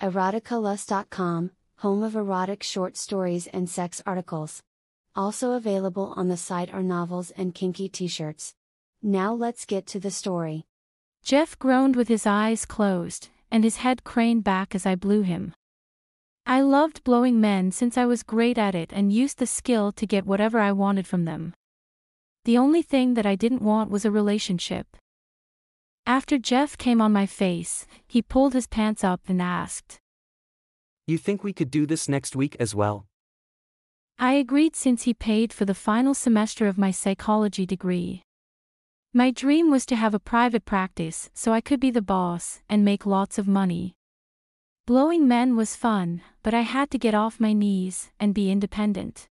Eroticalust.com, home of erotic short stories and sex articles. Also available on the site are novels and kinky t shirts. Now let's get to the story. Jeff groaned with his eyes closed, and his head craned back as I blew him. I loved blowing men since I was great at it and used the skill to get whatever I wanted from them. The only thing that I didn't want was a relationship. After Jeff came on my face, he pulled his pants up and asked, You think we could do this next week as well? I agreed since he paid for the final semester of my psychology degree. My dream was to have a private practice so I could be the boss and make lots of money. Blowing men was fun, but I had to get off my knees and be independent.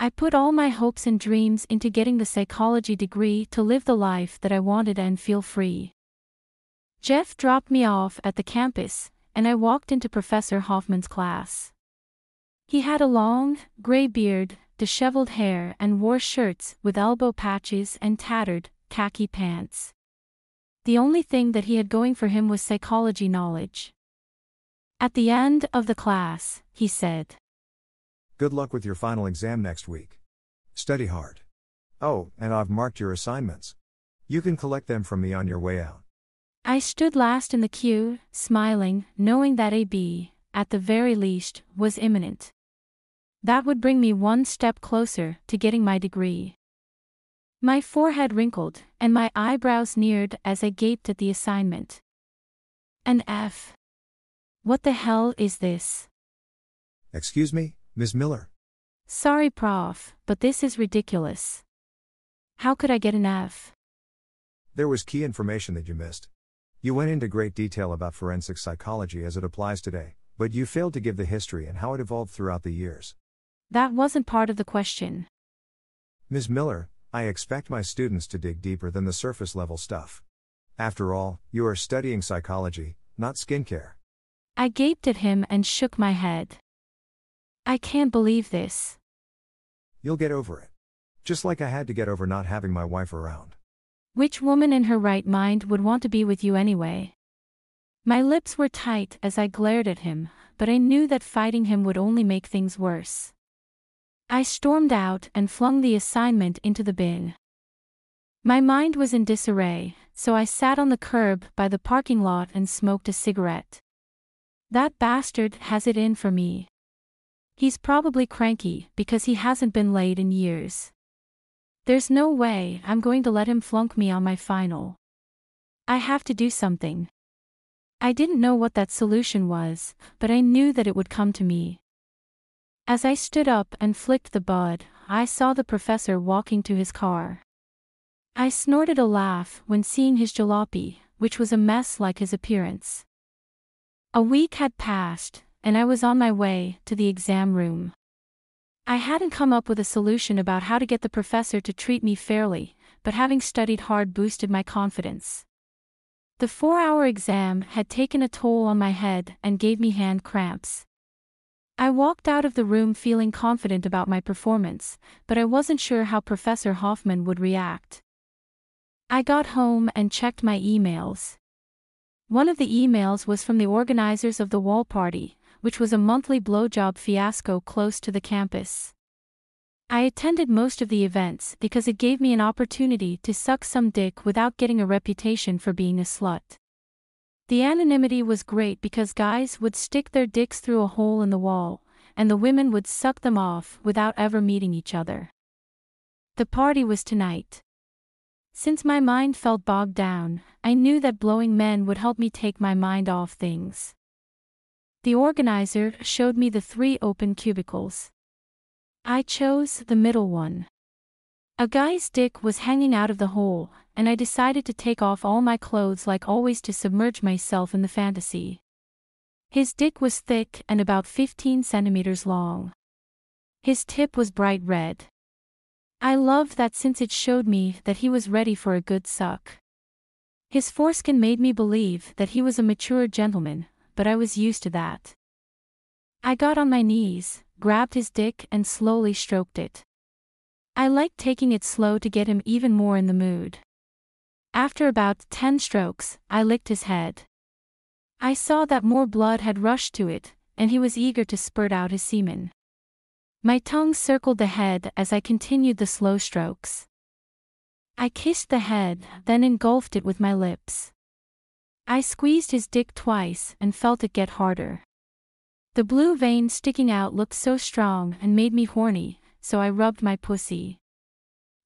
I put all my hopes and dreams into getting the psychology degree to live the life that I wanted and feel free. Jeff dropped me off at the campus, and I walked into Professor Hoffman's class. He had a long, gray beard, disheveled hair, and wore shirts with elbow patches and tattered, khaki pants. The only thing that he had going for him was psychology knowledge. At the end of the class, he said, Good luck with your final exam next week. Study hard. Oh, and I've marked your assignments. You can collect them from me on your way out. I stood last in the queue, smiling, knowing that AB, at the very least, was imminent. That would bring me one step closer to getting my degree. My forehead wrinkled, and my eyebrows neared as I gaped at the assignment. An F. What the hell is this? Excuse me, Ms. Miller? Sorry, Prof, but this is ridiculous. How could I get an F? There was key information that you missed. You went into great detail about forensic psychology as it applies today, but you failed to give the history and how it evolved throughout the years. That wasn't part of the question. Ms. Miller, I expect my students to dig deeper than the surface level stuff. After all, you are studying psychology, not skincare. I gaped at him and shook my head. I can't believe this. You'll get over it. Just like I had to get over not having my wife around. Which woman in her right mind would want to be with you anyway? My lips were tight as I glared at him, but I knew that fighting him would only make things worse. I stormed out and flung the assignment into the bin. My mind was in disarray, so I sat on the curb by the parking lot and smoked a cigarette. That bastard has it in for me. He's probably cranky because he hasn't been laid in years. There's no way I'm going to let him flunk me on my final. I have to do something. I didn't know what that solution was, but I knew that it would come to me. As I stood up and flicked the bud, I saw the professor walking to his car. I snorted a laugh when seeing his jalopy, which was a mess like his appearance. A week had passed, and I was on my way to the exam room. I hadn't come up with a solution about how to get the professor to treat me fairly, but having studied hard boosted my confidence. The four hour exam had taken a toll on my head and gave me hand cramps. I walked out of the room feeling confident about my performance, but I wasn't sure how Professor Hoffman would react. I got home and checked my emails. One of the emails was from the organizers of the wall party, which was a monthly blowjob fiasco close to the campus. I attended most of the events because it gave me an opportunity to suck some dick without getting a reputation for being a slut. The anonymity was great because guys would stick their dicks through a hole in the wall, and the women would suck them off without ever meeting each other. The party was tonight. Since my mind felt bogged down, I knew that blowing men would help me take my mind off things. The organizer showed me the three open cubicles. I chose the middle one. A guy's dick was hanging out of the hole, and I decided to take off all my clothes like always to submerge myself in the fantasy. His dick was thick and about 15 centimeters long. His tip was bright red. I loved that since it showed me that he was ready for a good suck. His foreskin made me believe that he was a mature gentleman, but I was used to that. I got on my knees, grabbed his dick and slowly stroked it. I liked taking it slow to get him even more in the mood. After about ten strokes, I licked his head. I saw that more blood had rushed to it, and he was eager to spurt out his semen. My tongue circled the head as I continued the slow strokes. I kissed the head, then engulfed it with my lips. I squeezed his dick twice and felt it get harder. The blue vein sticking out looked so strong and made me horny, so I rubbed my pussy.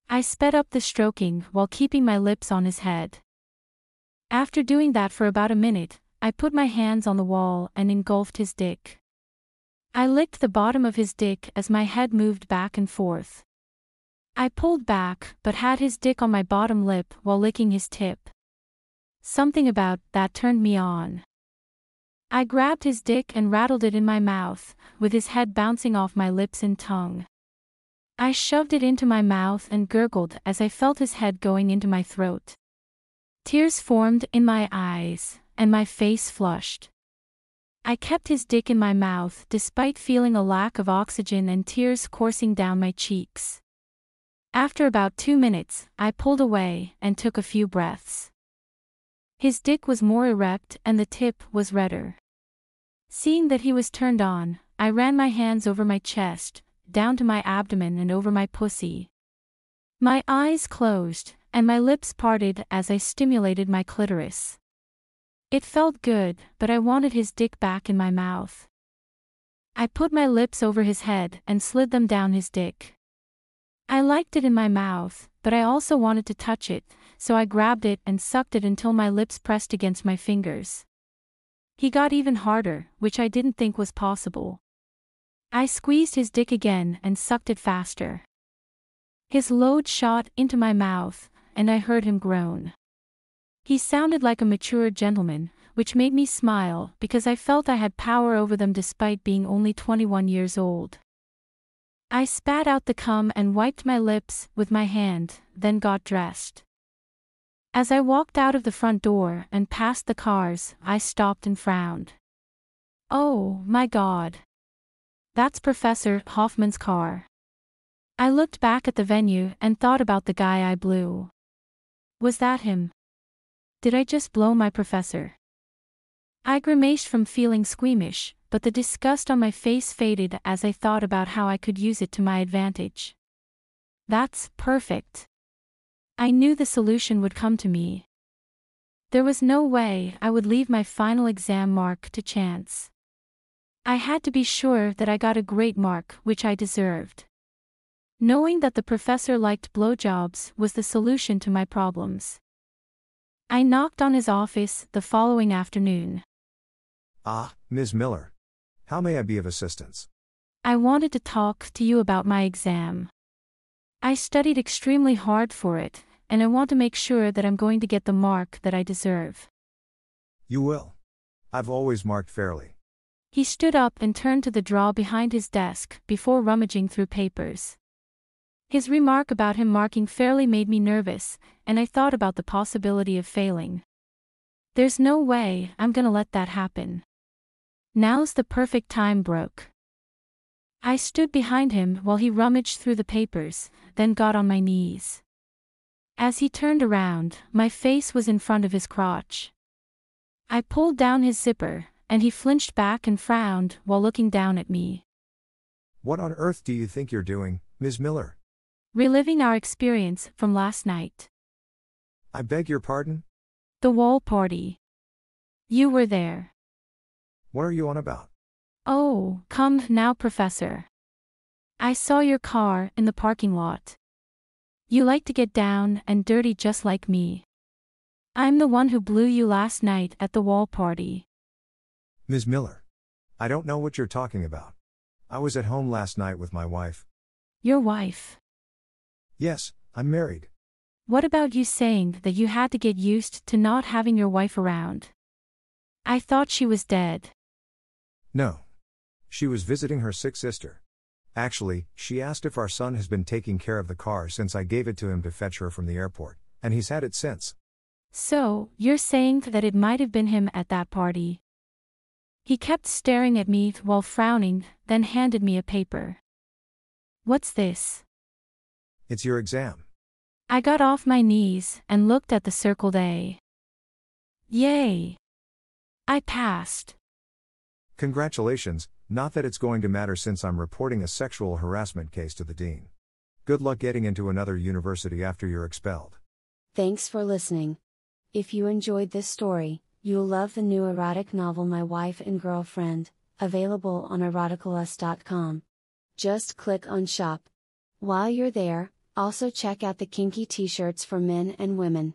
I sped up the stroking while keeping my lips on his head. After doing that for about a minute, I put my hands on the wall and engulfed his dick. I licked the bottom of his dick as my head moved back and forth. I pulled back, but had his dick on my bottom lip while licking his tip. Something about that turned me on. I grabbed his dick and rattled it in my mouth, with his head bouncing off my lips and tongue. I shoved it into my mouth and gurgled as I felt his head going into my throat. Tears formed in my eyes, and my face flushed. I kept his dick in my mouth despite feeling a lack of oxygen and tears coursing down my cheeks. After about two minutes, I pulled away and took a few breaths. His dick was more erect and the tip was redder. Seeing that he was turned on, I ran my hands over my chest, down to my abdomen and over my pussy. My eyes closed, and my lips parted as I stimulated my clitoris. It felt good, but I wanted his dick back in my mouth. I put my lips over his head and slid them down his dick. I liked it in my mouth, but I also wanted to touch it, so I grabbed it and sucked it until my lips pressed against my fingers. He got even harder, which I didn't think was possible. I squeezed his dick again and sucked it faster. His load shot into my mouth, and I heard him groan. He sounded like a mature gentleman, which made me smile because I felt I had power over them despite being only 21 years old. I spat out the cum and wiped my lips with my hand, then got dressed. As I walked out of the front door and past the cars, I stopped and frowned. Oh, my God. That's Professor Hoffman's car. I looked back at the venue and thought about the guy I blew. Was that him? Did I just blow my professor? I grimaced from feeling squeamish, but the disgust on my face faded as I thought about how I could use it to my advantage. That's perfect. I knew the solution would come to me. There was no way I would leave my final exam mark to chance. I had to be sure that I got a great mark, which I deserved. Knowing that the professor liked blowjobs was the solution to my problems. I knocked on his office the following afternoon. Ah, Ms. Miller. How may I be of assistance? I wanted to talk to you about my exam. I studied extremely hard for it, and I want to make sure that I'm going to get the mark that I deserve. You will. I've always marked fairly. He stood up and turned to the drawer behind his desk before rummaging through papers. His remark about him marking fairly made me nervous, and I thought about the possibility of failing. There's no way I'm gonna let that happen. Now's the perfect time broke. I stood behind him while he rummaged through the papers, then got on my knees. As he turned around, my face was in front of his crotch. I pulled down his zipper, and he flinched back and frowned while looking down at me. What on earth do you think you're doing, Ms. Miller? Reliving our experience from last night. I beg your pardon? The wall party. You were there. What are you on about? Oh, come now, Professor. I saw your car in the parking lot. You like to get down and dirty just like me. I'm the one who blew you last night at the wall party. Ms. Miller. I don't know what you're talking about. I was at home last night with my wife. Your wife. Yes, I'm married. What about you saying that you had to get used to not having your wife around? I thought she was dead. No. She was visiting her sick sister. Actually, she asked if our son has been taking care of the car since I gave it to him to fetch her from the airport, and he's had it since. So, you're saying that it might have been him at that party? He kept staring at me while frowning, then handed me a paper. What's this? It's your exam. I got off my knees and looked at the circled A. Yay! I passed. Congratulations, not that it's going to matter since I'm reporting a sexual harassment case to the dean. Good luck getting into another university after you're expelled. Thanks for listening. If you enjoyed this story, you'll love the new erotic novel My Wife and Girlfriend, available on eroticalust.com. Just click on Shop. While you're there, also check out the kinky t shirts for men and women.